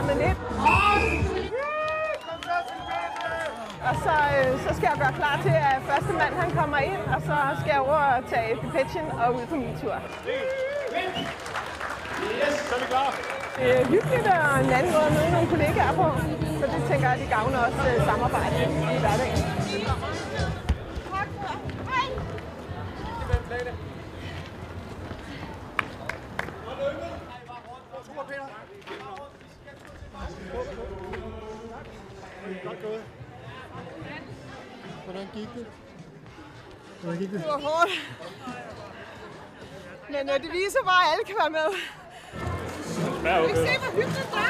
sammen lidt. Og så, øh, så skal jeg gøre klar til, at første mand han kommer ind, og så skal jeg over og tage depechen og ud på min tur. Yes, så er vi klar. Det er hyggeligt og en anden måde at møde nogle kollegaer på, så det tænker jeg, det gavner også øh, samarbejdet i hverdagen. Peter. Godt gået. Hvordan gik det? Hvordan gik det? Det var hårdt. Men øh, det viser bare, at alle kan være med. Ja, Kan se, hvor hyggeligt det er?